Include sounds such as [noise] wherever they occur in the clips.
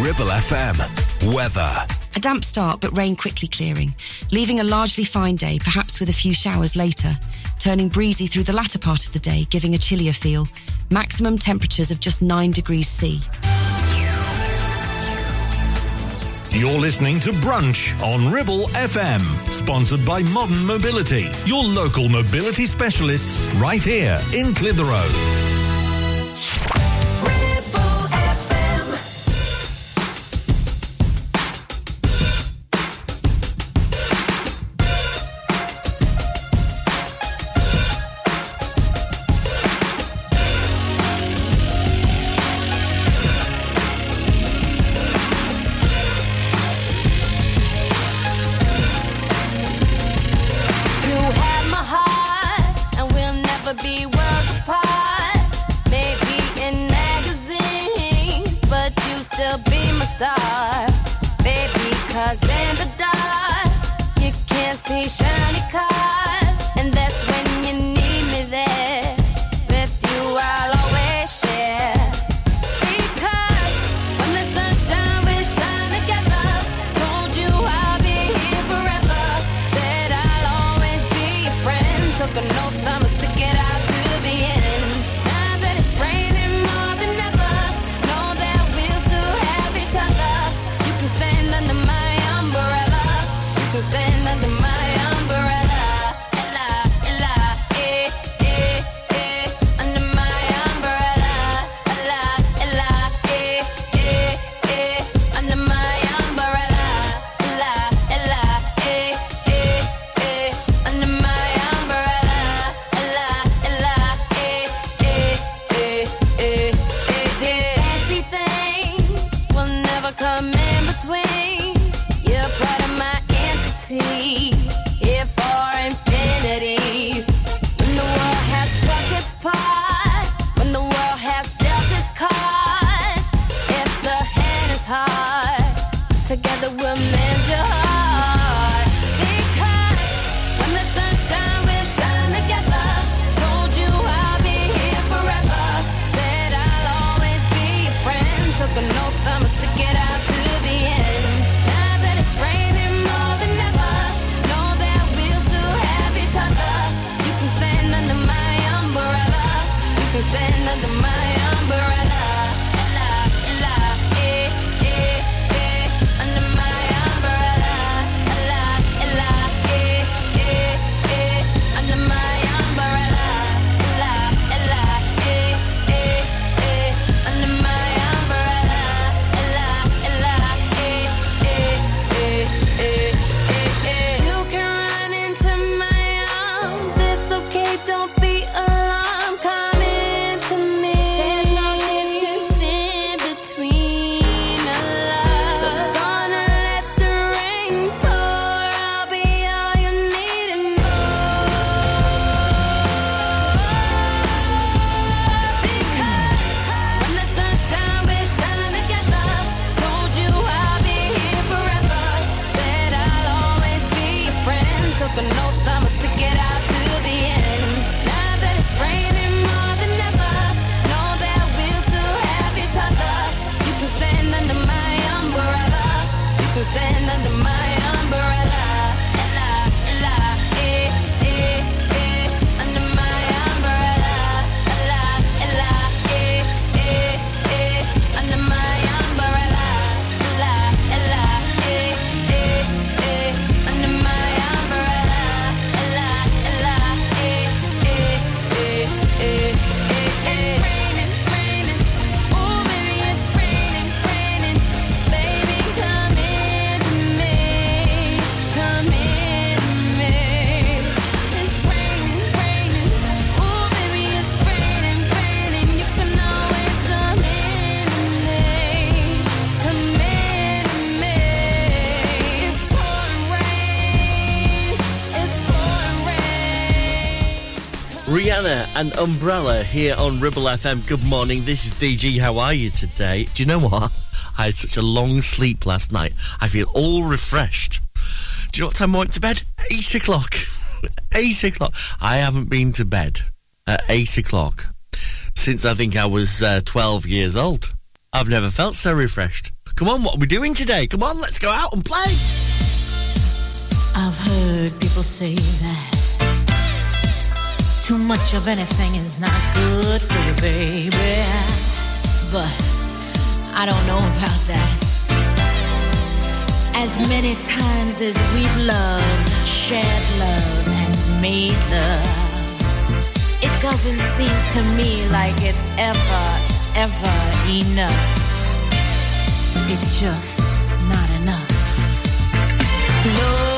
Ribble FM. Weather. A damp start, but rain quickly clearing, leaving a largely fine day, perhaps with a few showers later. Turning breezy through the latter part of the day, giving a chillier feel. Maximum temperatures of just 9 degrees C. You're listening to Brunch on Ribble FM, sponsored by Modern Mobility, your local mobility specialists right here in Clitheroe. And Umbrella here on Ribble FM. Good morning. This is DG. How are you today? Do you know what? I had such a long sleep last night. I feel all refreshed. Do you know what time I went to bed? Eight o'clock. [laughs] eight o'clock. I haven't been to bed at eight o'clock since I think I was uh, 12 years old. I've never felt so refreshed Come on, what are we doing today? Come on, let's go out and play. I've heard people say that too much of anything is not good for you, baby. But I don't know about that. As many times as we've loved, shared love, and made love, it doesn't seem to me like it's ever, ever enough. It's just not enough. No.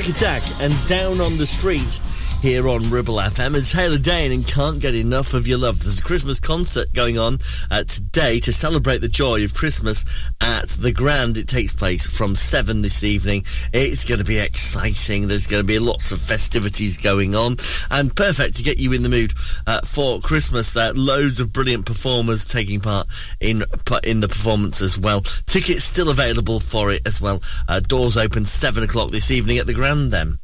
Shakatak and Down on the Street here on Ribble FM. It's Taylor Dayne and can't get enough of your love. There's a Christmas concert going on uh, today to celebrate the joy of Christmas the Grand. It takes place from 7 this evening. It's going to be exciting. There's going to be lots of festivities going on and perfect to get you in the mood uh, for Christmas. There loads of brilliant performers taking part in in the performance as well. Tickets still available for it as well. Uh, doors open 7 o'clock this evening at the Grand then.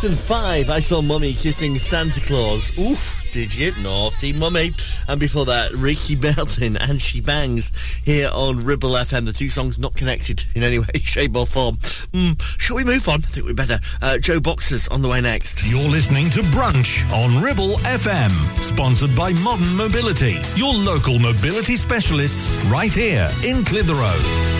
Jackson 5, I saw Mummy kissing Santa Claus. Oof, did you? Naughty Mummy. And before that, Ricky [laughs] Belton and She Bangs here on Ribble FM. The two songs not connected in any way, [laughs] shape, or form. Mm, shall we move on? I think we better. Uh, JoBoxers on the way next. You're listening to Brunch on Ribble FM, sponsored by Modern Mobility, your local mobility specialists right here in Clitheroe.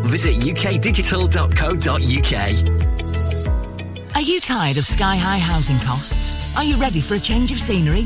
Visit ukdigital.co.uk. Are you tired of sky high housing costs? Are you ready for a change of scenery?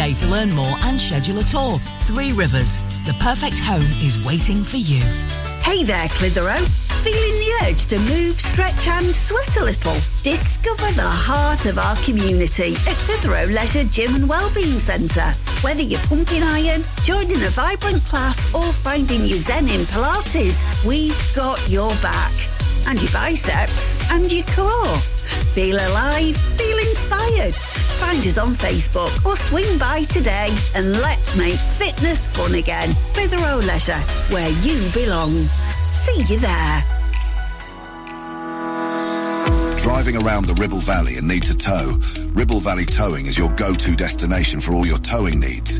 to learn more and schedule a tour. Three Rivers, the perfect home is waiting for you. Hey there, Clitheroe. Feeling the urge to move, stretch and sweat a little? Discover the heart of our community at Clitheroe Leisure Gym and Wellbeing Centre. Whether you're pumping iron, joining a vibrant class or finding your zen in Pilates, we've got your back. And your biceps and your core. Feel alive, feel inspired. Find us on Facebook or swing by today and let's make fitness fun again. Clitheroe Leisure, where you belong. See you there. Driving around the Ribble Valley and need to tow? Ribble Valley Towing is your go-to destination for all your towing needs.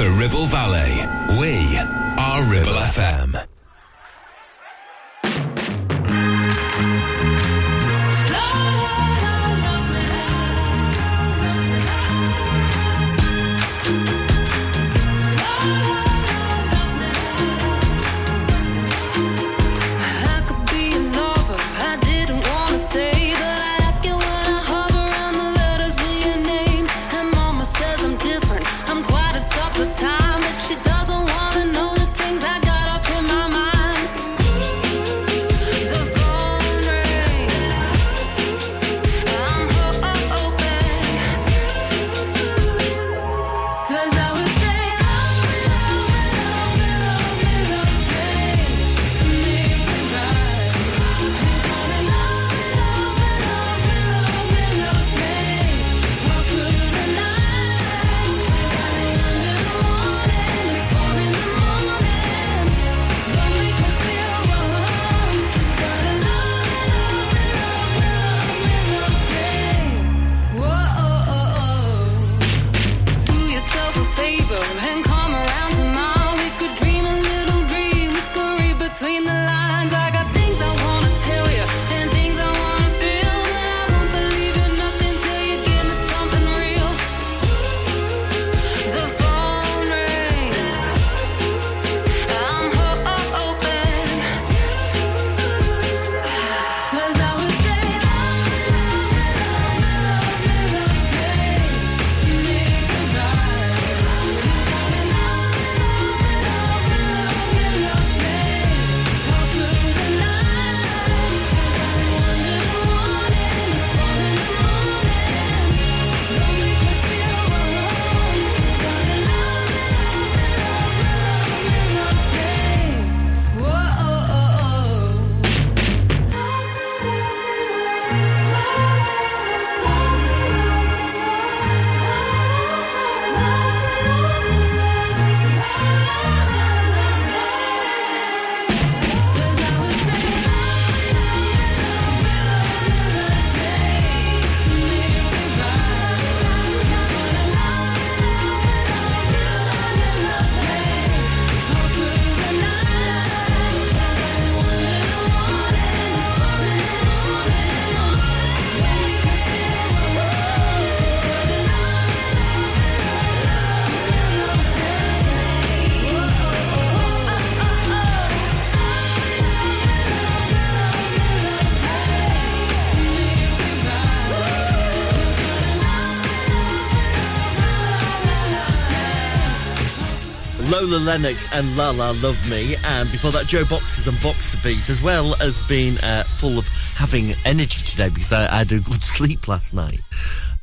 The Ribble Valley. Lola Lennox and La La Love Me, and before that, Joe Boxes and Boxer Beat, as well as being uh, full of having energy today because I, I had a good [laughs] sleep last night.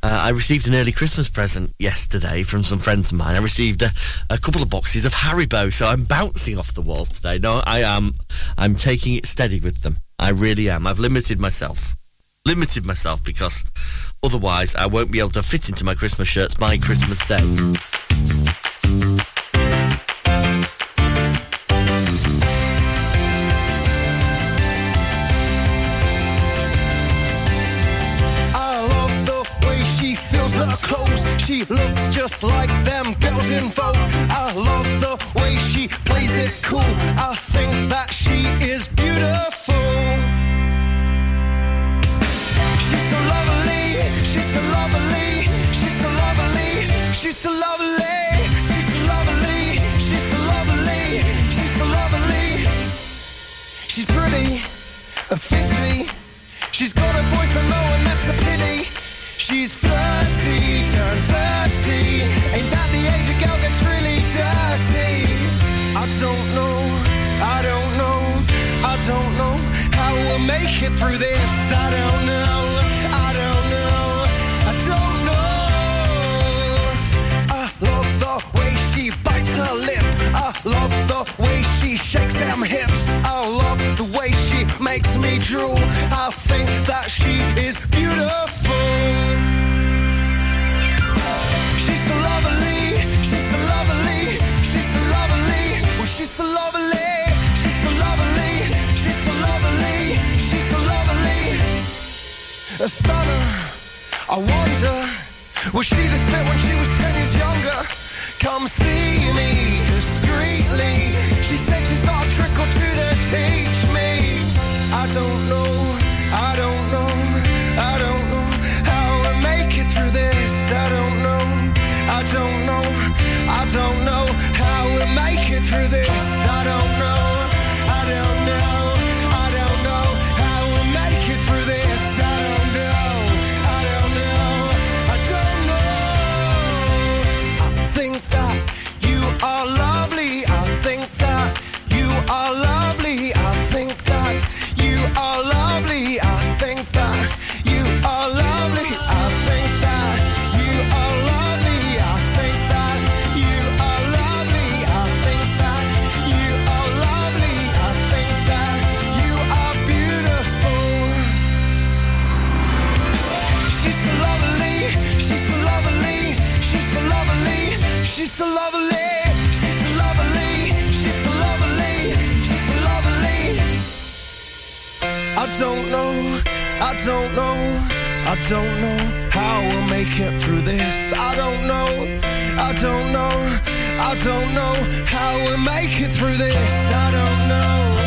Uh, I received an early Christmas present yesterday from some friends of mine. I received a, a couple of boxes of Haribo, so I'm bouncing off the walls today. No, I am. I'm taking it steady with them. I really am. I've limited myself. Limited myself because otherwise I won't be able to fit into my Christmas shirts by Christmas Day. Know, I don't know, I don't know how we'll make it through this. I don't know, I don't know, I don't know. I love the way she bites her lip. I love the way she shakes them hips. I love the way she makes me drool. I think that she is beautiful. A stunner. I wonder, was she this fit when she was 10 years younger? come see me discreetly. She said she's got a trick or two to teach me. I don't know, I don't know, I don't know how we make it through this. I don't know, I don't know, I don't know how we make it through this. I don't you are lovely. I think that you are lovely. I think that you are lovely. I think that you are lovely. I think that you are lovely. I think that you are lovely. I think that you are beautiful. She's so lovely. She's so lovely. She's so lovely. She's so lovely. Don't know. I don't know. I don't know how we'll make it through this. I don't know. I don't know. I don't know how we'll make it through this. I don't know.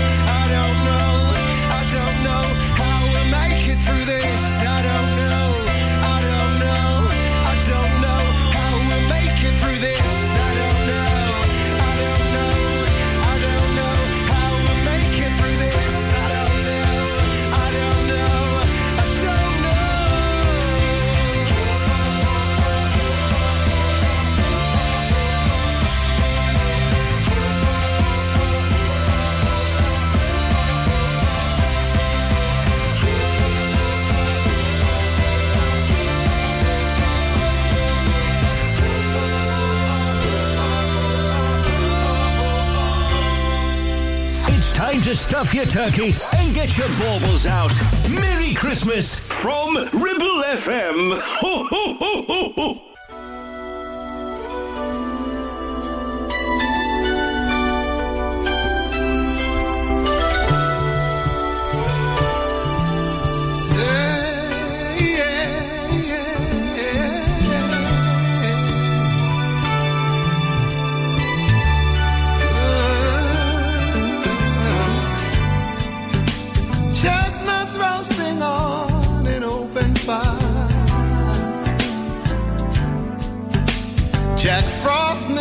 To stuff your turkey and get your baubles out. Merry Christmas from Ribble FM. Ho, ho, ho,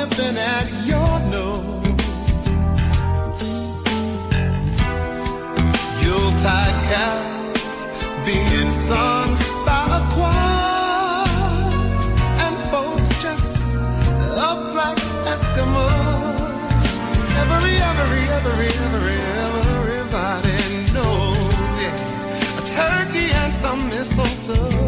nipping at your nose. Yuletide carols being sung by a choir. And folks just up like Eskimos. Every, every, every, every, everybody knows, yeah. A turkey and some mistletoe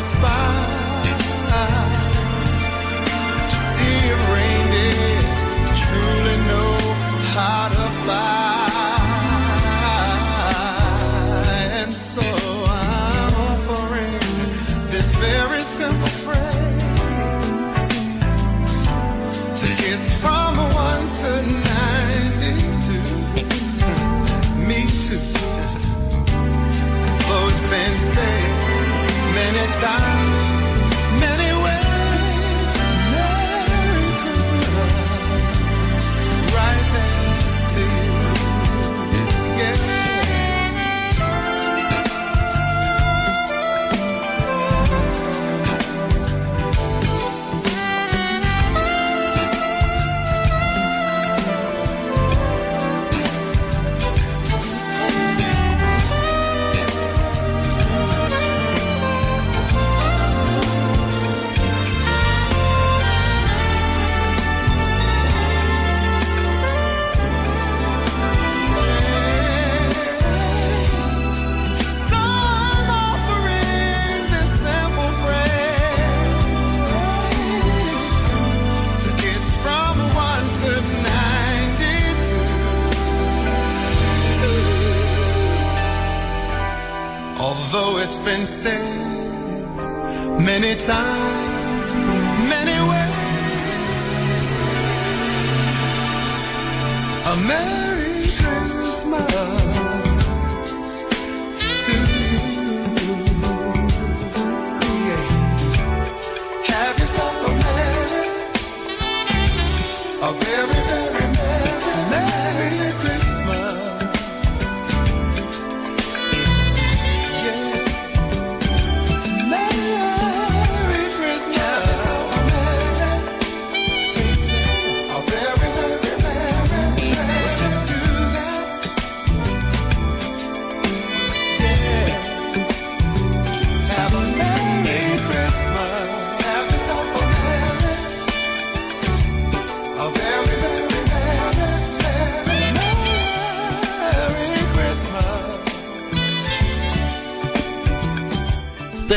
gonna see if reindeer truly know how to fly.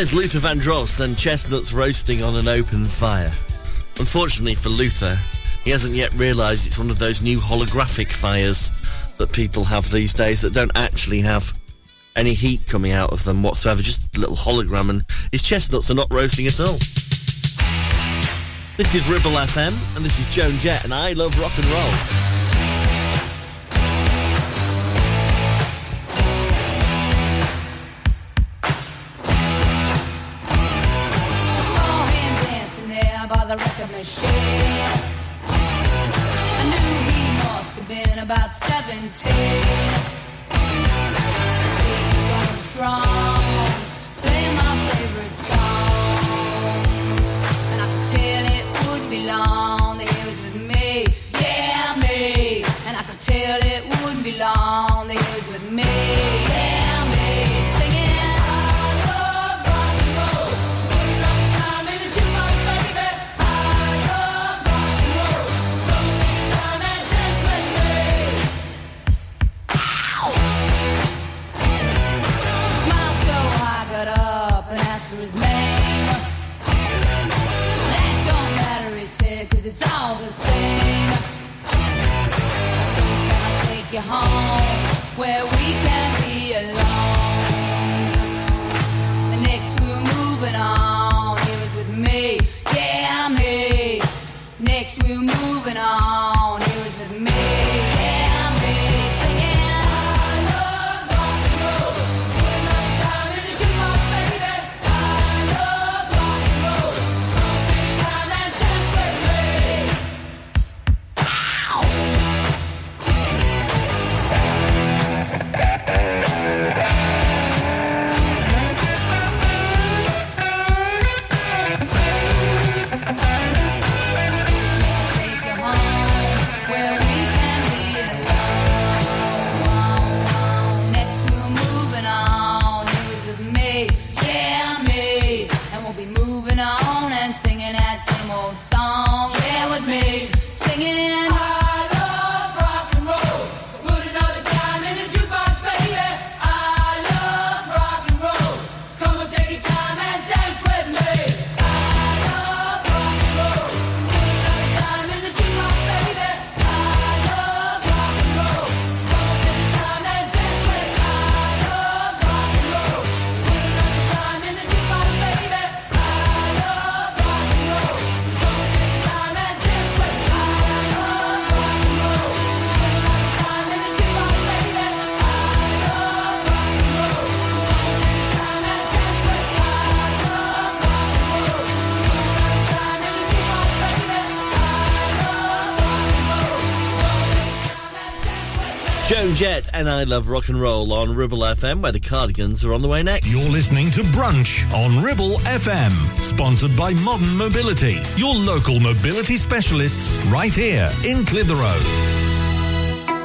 There's Luther Vandross and chestnuts roasting on an open fire. Unfortunately for Luther, he hasn't yet realised it's one of those new holographic fires that people have these days that don't actually have any heat coming out of them whatsoever, just a little hologram, and his chestnuts are not roasting at all. This is Ribble FM, and this is Joan Jett, and I love rock and roll. I knew he must have been about 17. He was strong, home where we can be alone? Next we were moving on, was with me, yeah, me. Next we were moving on, Love Rock and Roll on Ribble FM, where the Cardigans are on the way next. You're listening to Brunch on Ribble FM, sponsored by Modern Mobility, your local mobility specialists right here in Clitheroe.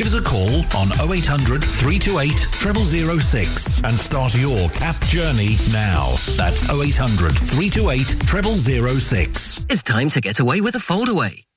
Give us a call on 0800 328 0006 and start your CAP journey now. That's 0800 328 0006. It's time to get away with a foldaway.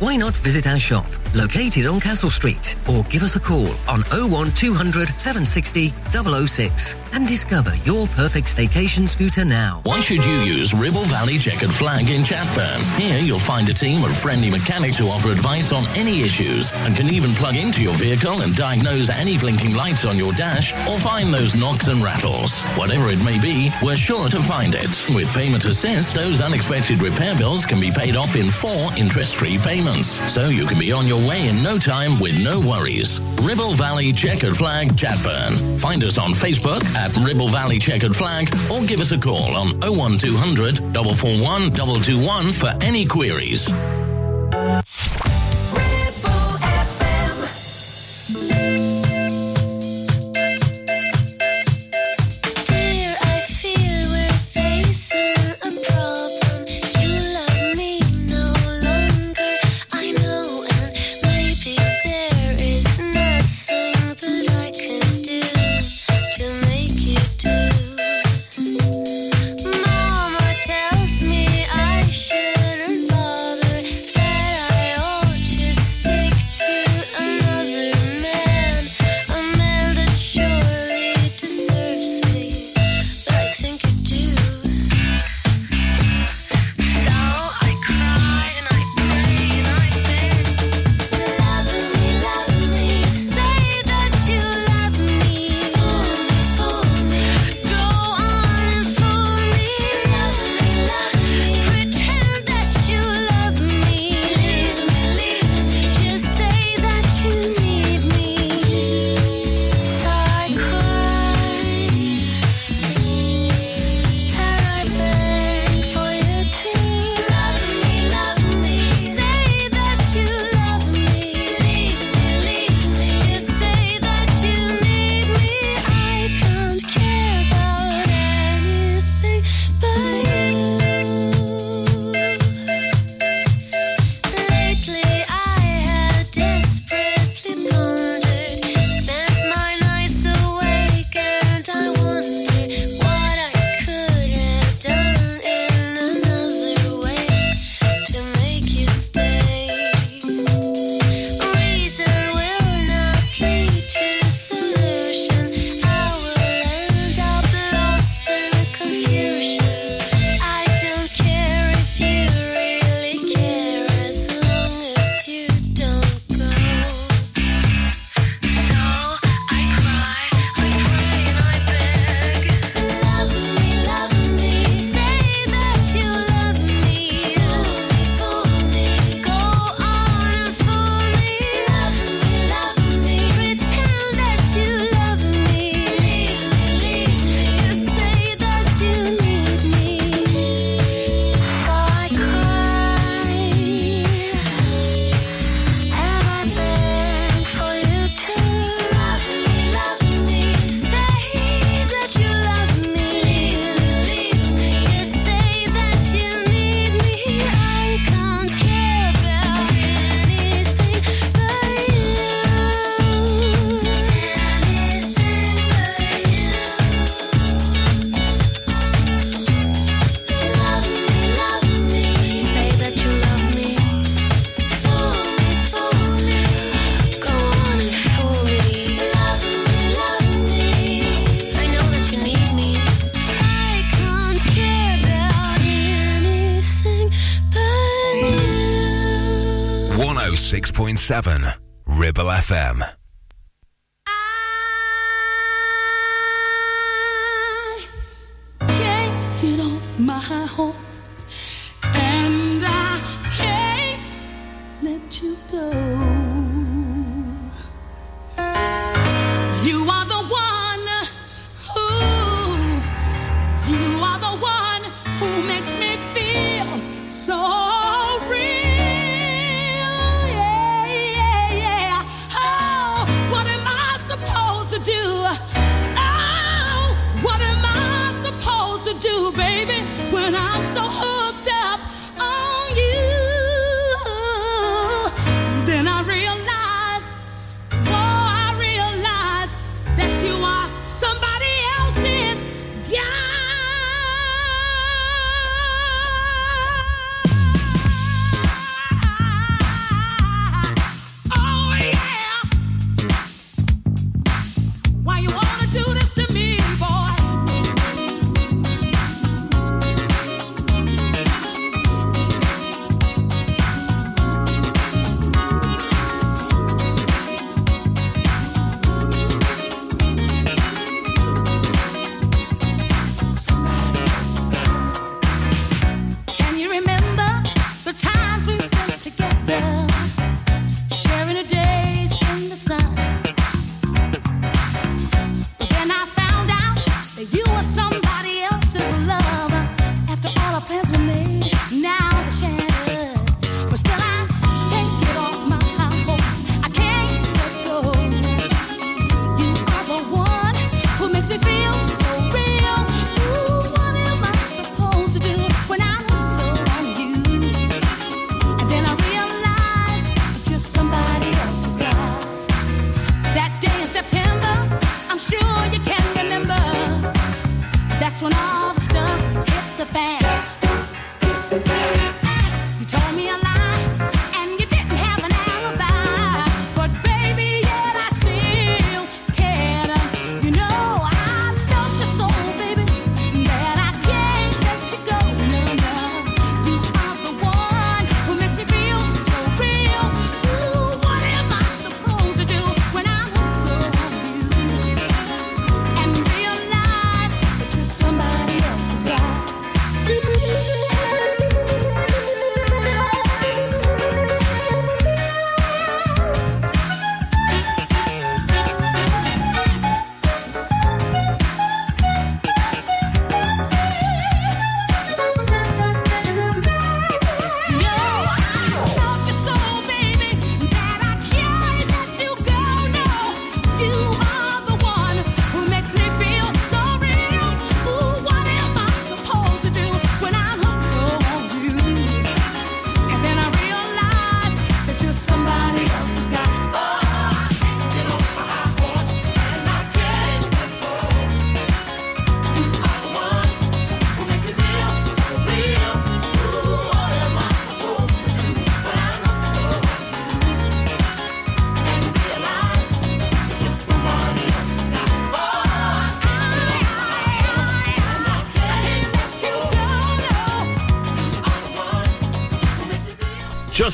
Why not visit our shop, located on Castle Street, or give us a call on 01200 760 006 and discover your perfect staycation scooter now. Why should you use Ribble Valley Checkered Flag in Chatburn? Here you'll find a team of friendly mechanics who offer advice on any issues and can even plug into your vehicle and diagnose any blinking lights on your dash or find those knocks and rattles. Whatever it may be, we're sure to find it. With Payment Assist, those unexpected repair bills can be paid off in four interest-free payments. So you can be on your way in no time with no worries. Ribble Valley Checkered Flag Chatburn. Find us on Facebook at Ribble Valley Checkered Flag or give us a call on 01200 441 221 for any queries. 7 Ribble FM.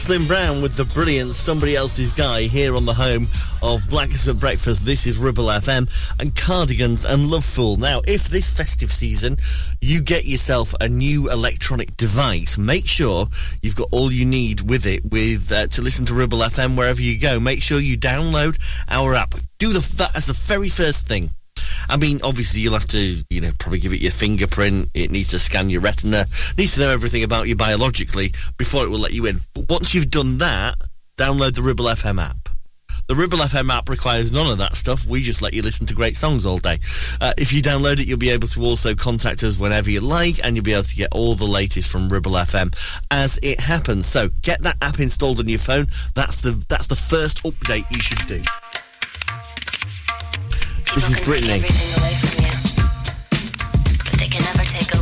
Jocelyn Brown with the brilliant Somebody Else's Guy here on the home of Blackest at Breakfast. This is Ribble FM and Cardigans and Lovefool. Now, if this festive season you get yourself a new electronic device, make sure you've got all you need with it with uh, to listen to Ribble FM wherever you go. Make sure you download our app. Do the that as the very first thing. I mean, obviously, you'll have to, you know, probably give it your fingerprint. It needs to scan your retina. needs to know everything about you biologically before it will let you in. But once you've done that, download the Ribble FM app. The Ribble FM app requires none of that stuff. We just let you listen to great songs all day. Uh, if you download it, you'll be able to also contact us whenever you like, and you'll be able to get all the latest from Ribble FM as it happens. So get that app installed on your phone. That's the that's the first update you should do. This is Britney. everything away from you, but they can never take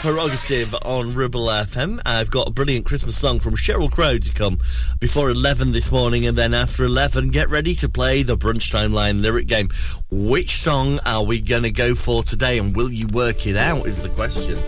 Prerogative on Ribble FM. I've got a brilliant Christmas song from Sheryl Crow to come before 11 this morning, and then after 11, get ready to play the Brunch Timeline lyric game. Which song are we going to go for today, and will you work it out? Is the question.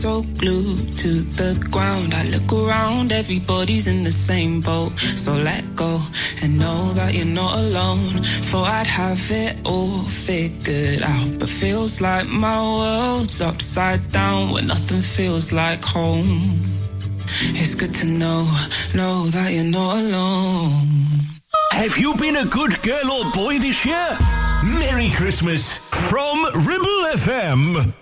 so glued to the ground. I look around, everybody's in the same boat. So let go and know that you're not alone. Thought I'd have it all figured out, but feels like my world's upside down when nothing feels like home. It's good to know, know that you're not alone. Have you been a good girl or boy this year? Merry Christmas from Ribble FM.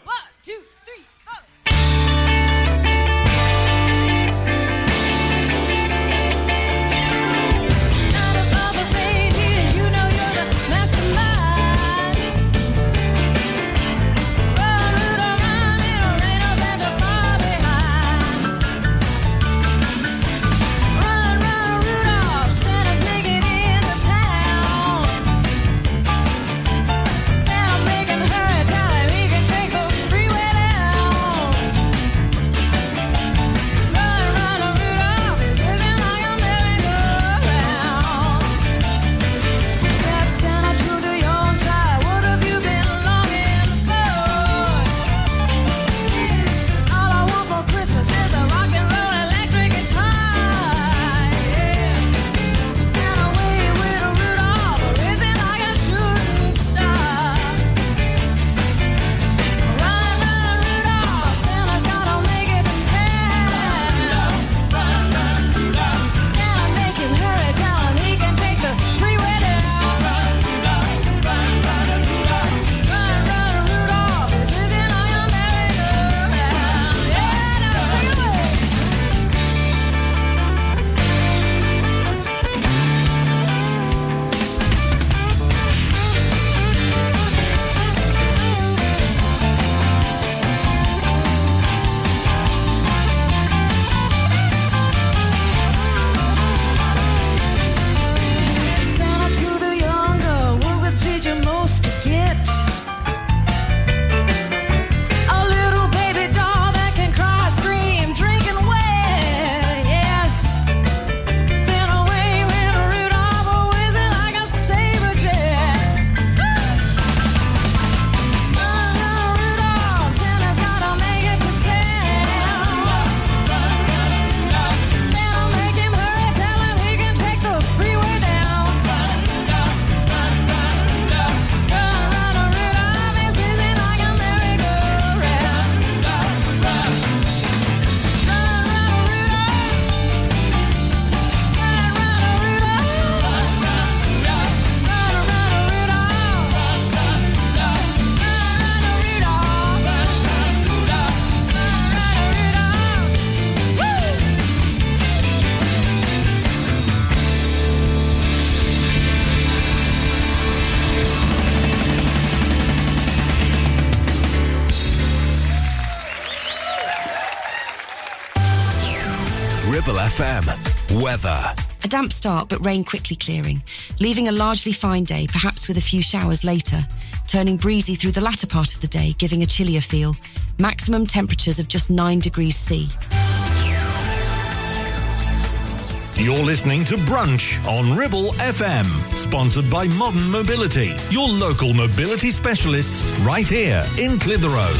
Ribble FM. Weather. A damp start, but rain quickly clearing, leaving a largely fine day, perhaps with a few showers later, turning breezy through the latter part of the day, giving a chillier feel. Maximum temperatures of just 9 degrees C. You're listening to Brunch on Ribble FM, sponsored by Modern Mobility, your local mobility specialists right here in Clitheroe.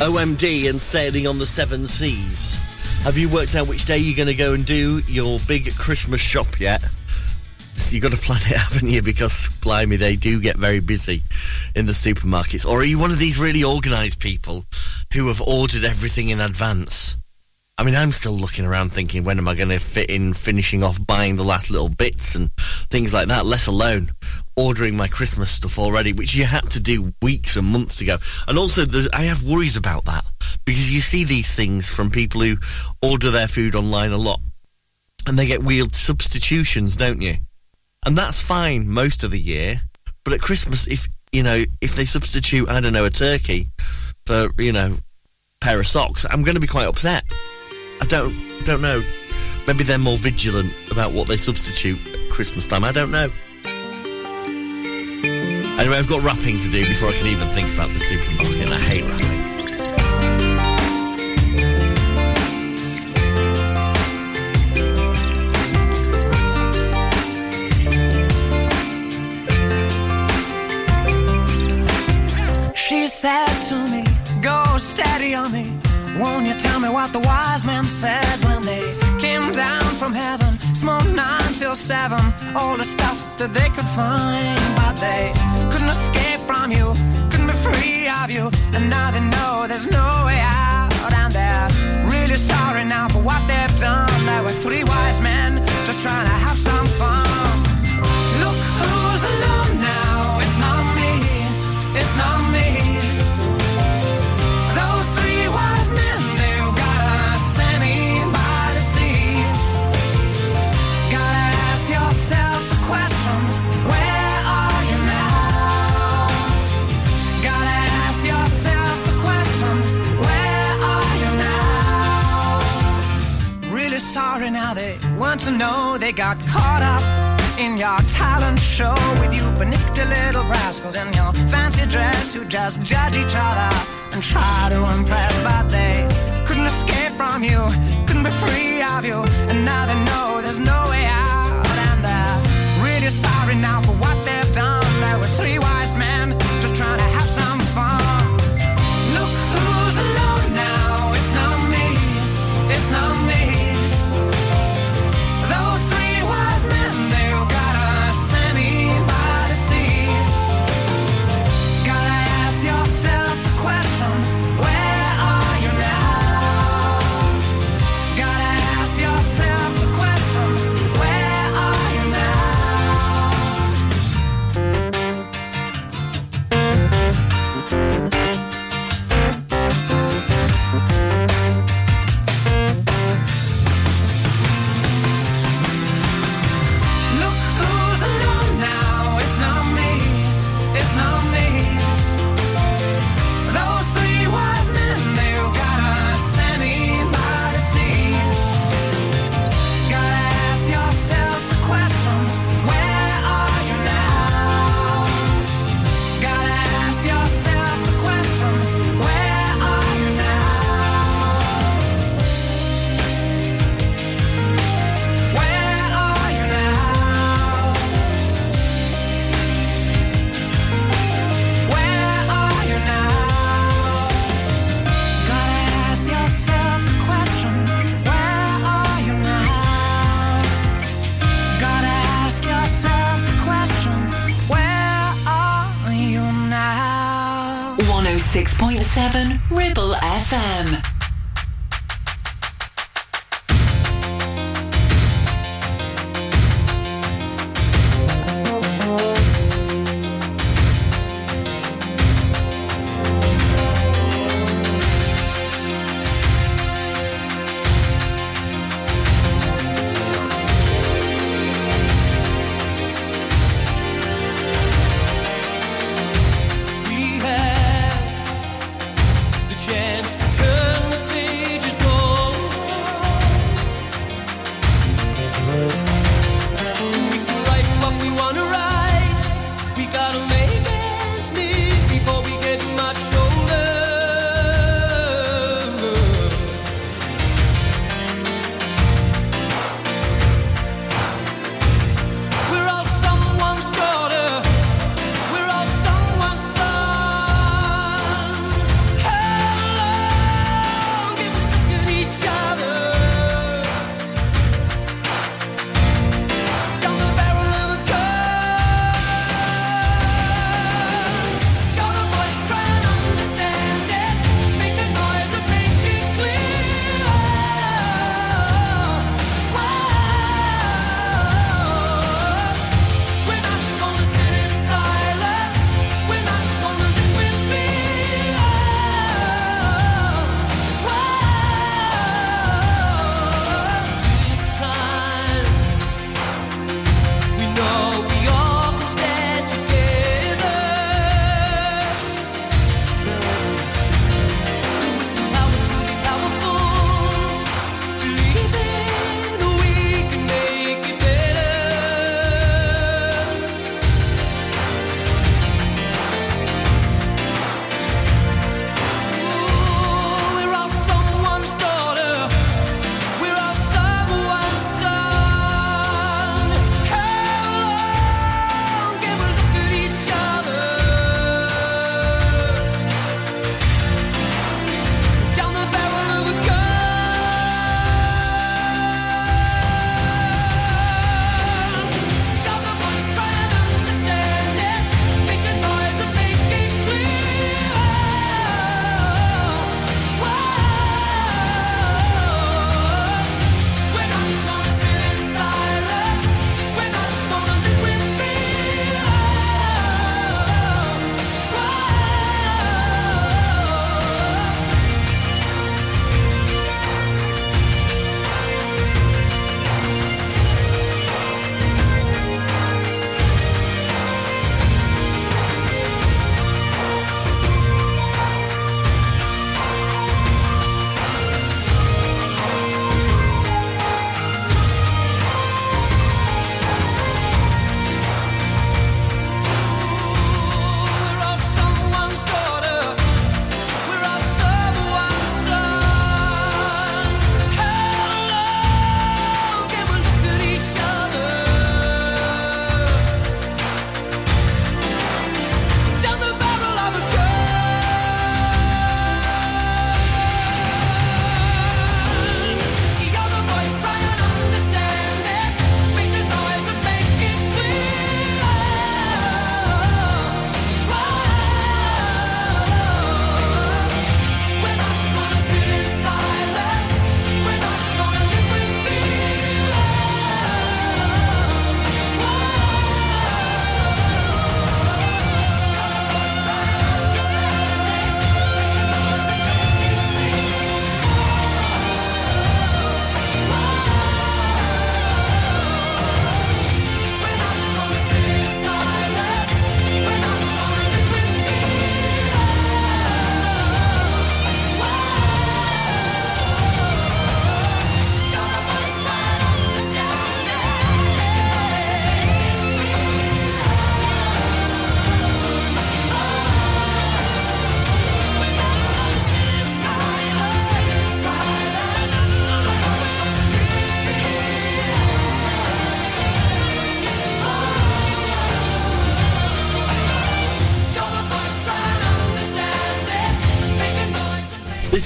OMD and sailing on the seven seas. Have you worked out which day you're going to go and do your big Christmas shop yet? You've got to plan it, [laughs] haven't you? Because, blimey, they do get very busy in the supermarkets. Or are you one of these really organised people who have ordered everything in advance? I mean, I'm still looking around thinking, when am I going to fit in finishing off buying the last little bits and things like that, let alone ordering my Christmas stuff already, which you had to do weeks and months ago. And also, I have worries about that because you see these things from people who order their food online a lot and they get weird substitutions, don't you? And that's fine most of the year. But at Christmas, if, you know, if they substitute, I don't know, a turkey for, you know, pair of socks, I'm going to be quite upset. I don't don't know. Maybe they're more vigilant about what they substitute at Christmas time. I don't know. Anyway, I've got wrapping to do before I can even think about the supermarket, and I hate wrapping. She said to me, Go steady on me. Won't you tell me what the wise men said when they came down from heaven? Smoked nine till seven, all the stuff that they could find, but they couldn't escape from you, couldn't be free of you, and now they know there's no way out, and they're really sorry now for what they've done. There were three wise men just trying to have some sorry now they want to know. They got caught up in your talent show with you panicked little rascals in your fancy dress who just judge each other and try to impress, but they couldn't escape from you, couldn't be free of you, and now they know there's no way out, and they're really sorry now for what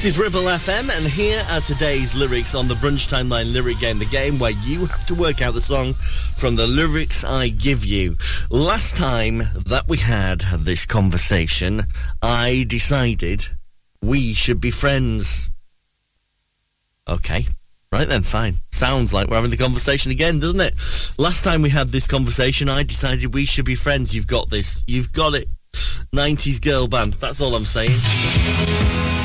This is Ribble FM, and here are today's lyrics on the Brunch Timeline Lyric Game, the game where you have to work out the song from the lyrics I give you. Last time that we had this conversation, I decided we should be friends. Okay. Right then, fine. Sounds like we're having the conversation again, doesn't it? Last time we had this conversation, I decided we should be friends. You've got this. You've got it. 90s girl band. That's all I'm saying.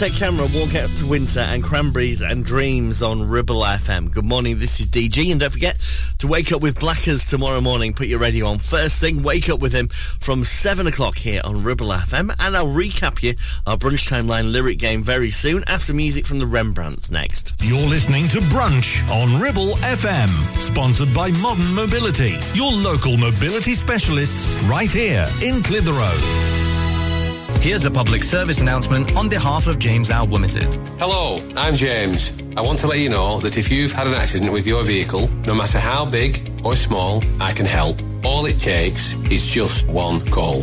Aztec Camera, Walk Out to Winter, and Cranberries and Dreams on Ribble FM. Good morning, this is DG, and don't forget to wake up with Blackers tomorrow morning. Put your radio on first thing, wake up with him from 7 o'clock here on Ribble FM, and I'll recap you our Brunch Timeline lyric game very soon after music from the Rembrandts next. You're listening to Brunch on Ribble FM, sponsored by Modern Mobility, your local mobility specialists right here in Clitheroe. Here's a public service announcement on behalf of James Al Limited. Hello, I'm James. I want to let you know that if you've had an accident with your vehicle, no matter how big or small, I can help. All it takes is just one call.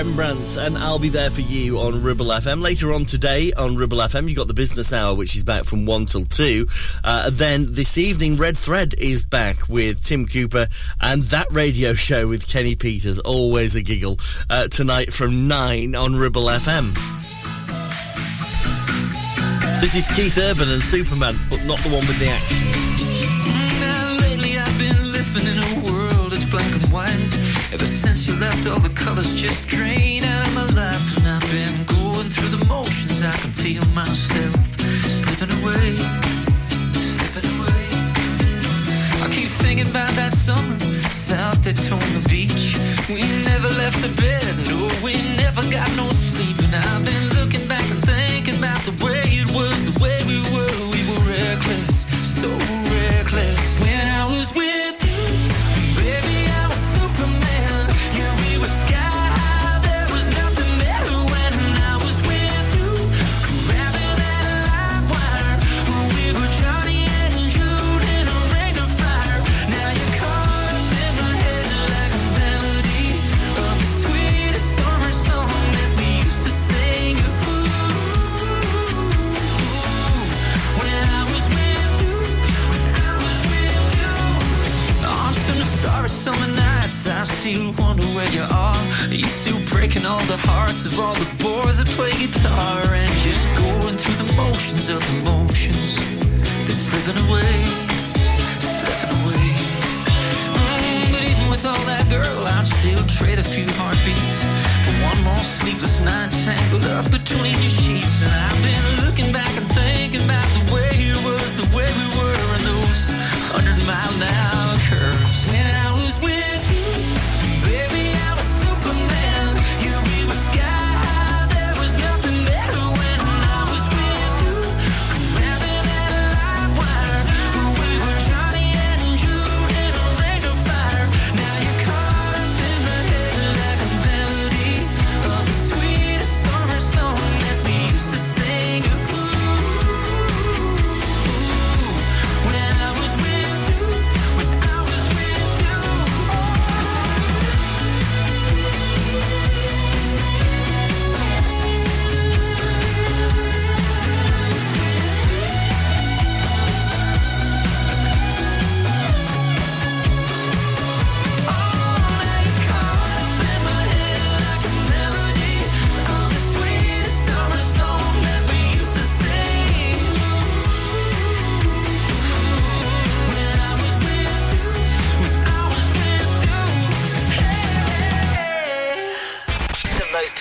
Rembrandts, and I'll be there for you on Ribble FM. Later on today on Ribble FM, you've got the business hour, which is back from 1 till 2. Uh, then this evening, Red Thread is back with Tim Cooper and that radio show with Kenny Peters. Always a giggle. Uh, tonight from 9 on Ribble FM. This is Keith Urban and Superman, but not the one with the action. Ever since you left, all the colors just drain out of my life, and I've been going through the motions. I can feel myself slipping away, slipping away. I keep thinking about that summer, South Daytona Beach. We never left the bed, no, we never got no sleep, and I've been looking back and thinking about the way it was, the way we were. We were reckless, so reckless. When I was with summer nights, I still wonder where you are. You're you still breaking all the hearts of all the boys that play guitar and just going through the motions of emotions? They're slipping away, slipping away. Mm, but even with all that, girl, I'd still trade a few heartbeats for one more sleepless night tangled up between your sheets. And I've been looking back and thinking about the way it was, the way we were in those hundred mile an hour curves. When I was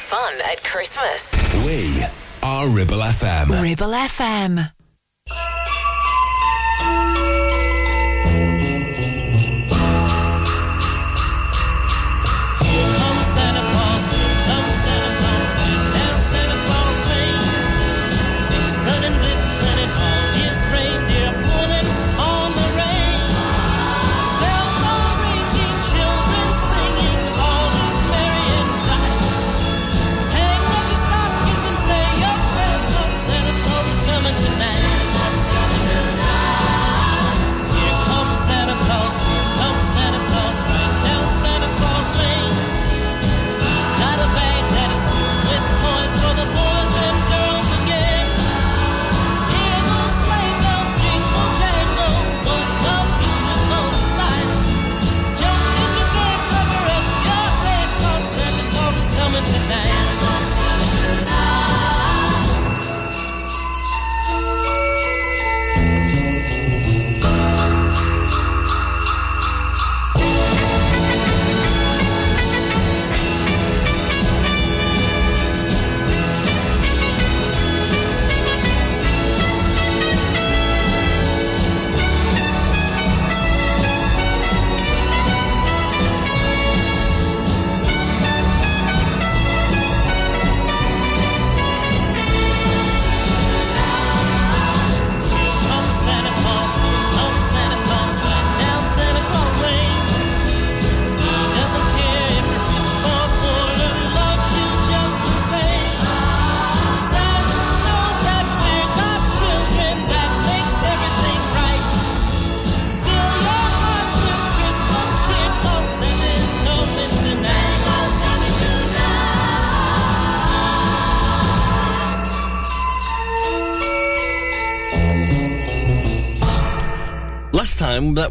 fun at Christmas. We are Ribble FM. Ribble FM.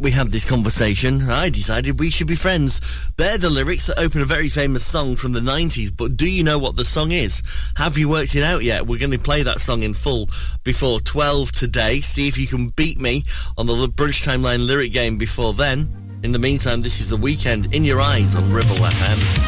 we had this conversation, I decided we should be friends. They're the lyrics that open a very famous song from the 90s, but do you know what the song is? Have you worked it out yet? We're going to play that song in full before 12 today. See if you can beat me on the brunch timeline lyric game before then. In the meantime, this is the Weeknd in your eyes on Ribble FM.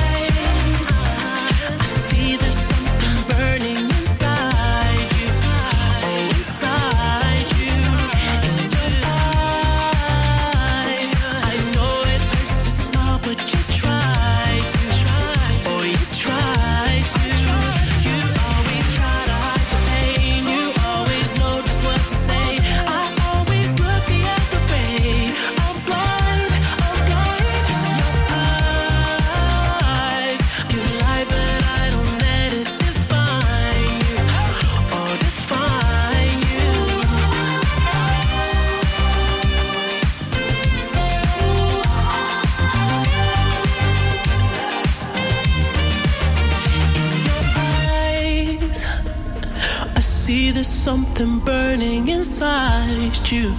something burning inside you.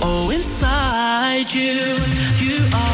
Oh, inside you, you are.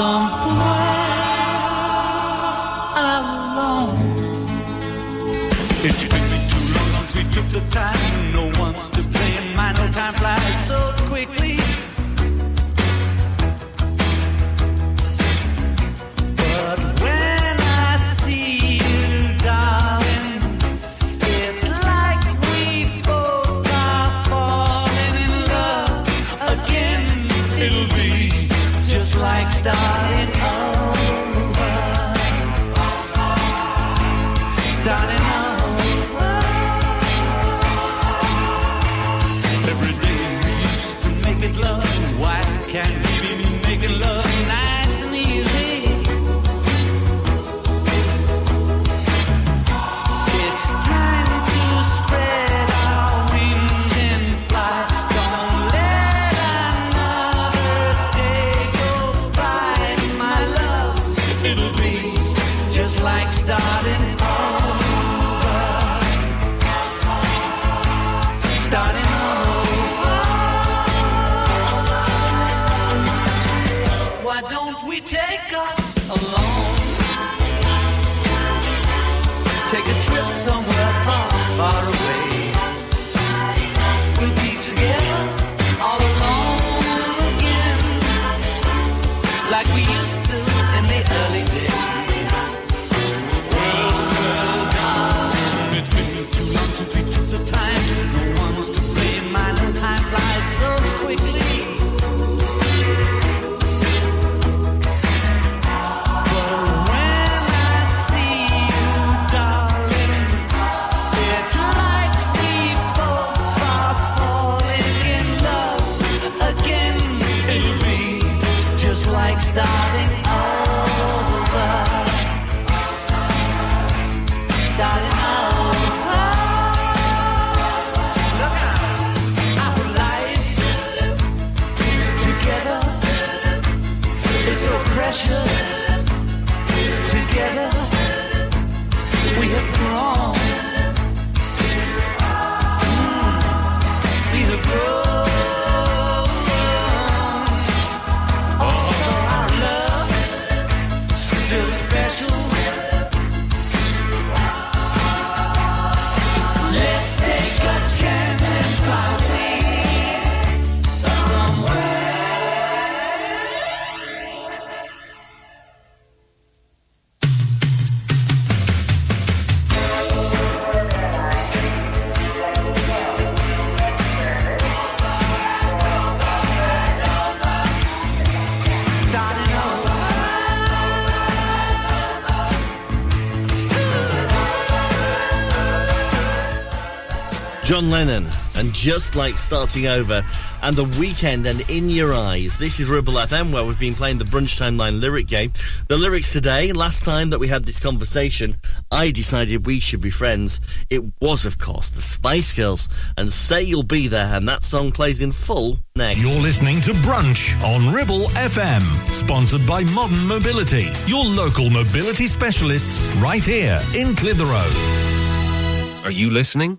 somewhere Take a trip somewhere far, far away. We'll be together all alone again, like we used to in the early days. It's been too long since we took the time. John Lennon, and just like starting over, and the Weeknd, and in your eyes. This is Ribble FM, where we've been playing the Brunch Timeline lyric game. The lyrics today, last time that we had this conversation, I decided we should be friends. It was, of course, the Spice Girls, and Say You'll Be There, and that song plays in full next. You're listening to Brunch on Ribble FM, sponsored by Modern Mobility, your local mobility specialists right here in Clitheroe. Are you listening?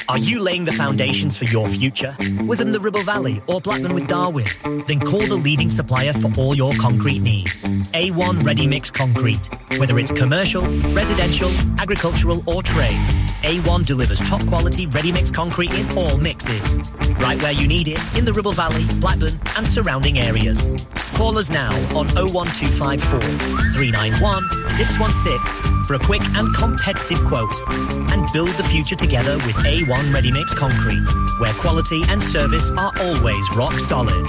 Are you laying the foundations for your future? Within the Ribble Valley or Blackburn with Darwen? Then call the leading supplier for all your concrete needs. A1 Ready Mix Concrete. Whether it's commercial, residential, agricultural or trade. A1 delivers top quality ready mix concrete in all mixes. Right where you need it, in the Ribble Valley, Blackburn, and surrounding areas. Call us now on 01254 391 616 for a quick and competitive quote. And build the future together with A1 Ready Mix Concrete, where quality and service are always rock solid.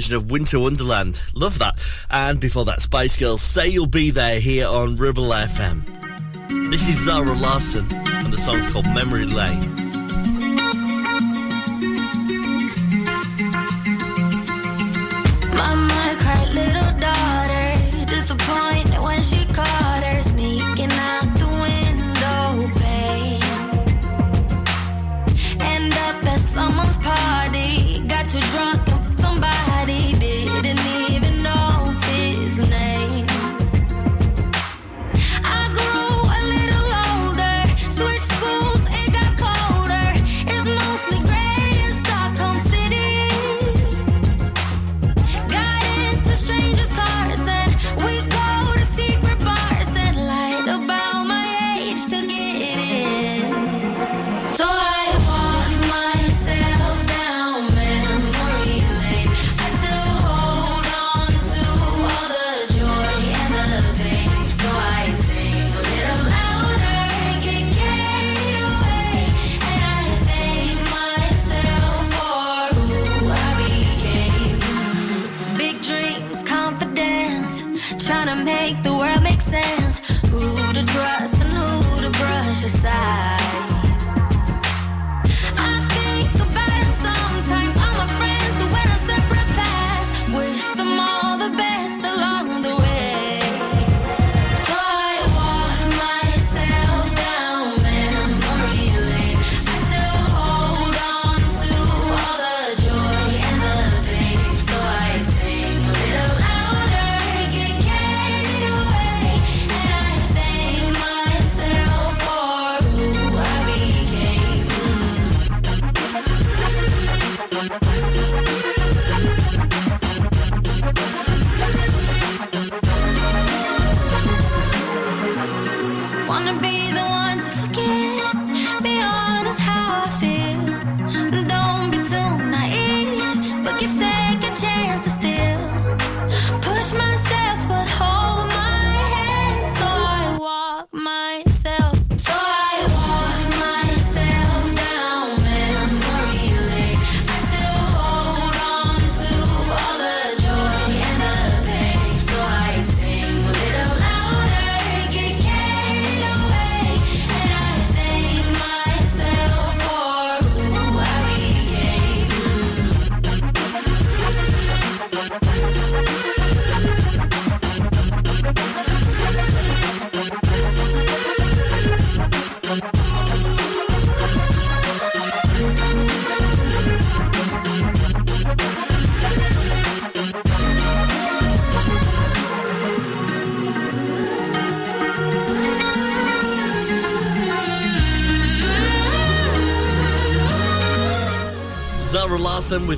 version of Winter Wonderland. Love that. And before that, Spice Girls Say You'll Be There here on Ribble FM. This is Zara Larsson, and the song's called Memory Lane.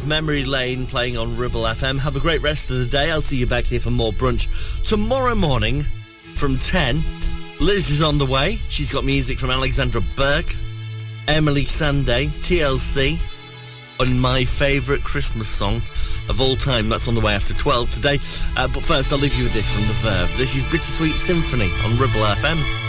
With Memory Lane playing on Ribble FM. Have a great rest of the day. I'll see you back here for more brunch tomorrow morning from 10. Liz is on the way. She's got music from Alexandra Burke, Emeli Sandé, TLC, and my favourite Christmas song of all time. That's on the way after 12 today. Uh, but first, I'll leave you with this from The Verve. This is Bittersweet Symphony on Ribble FM.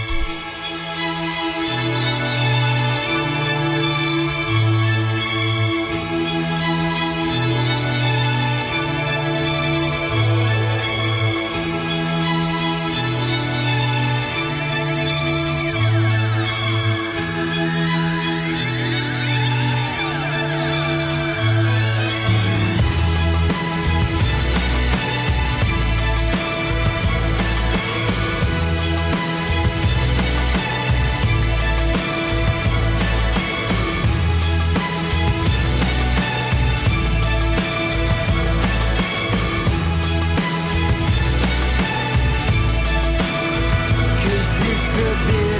disappear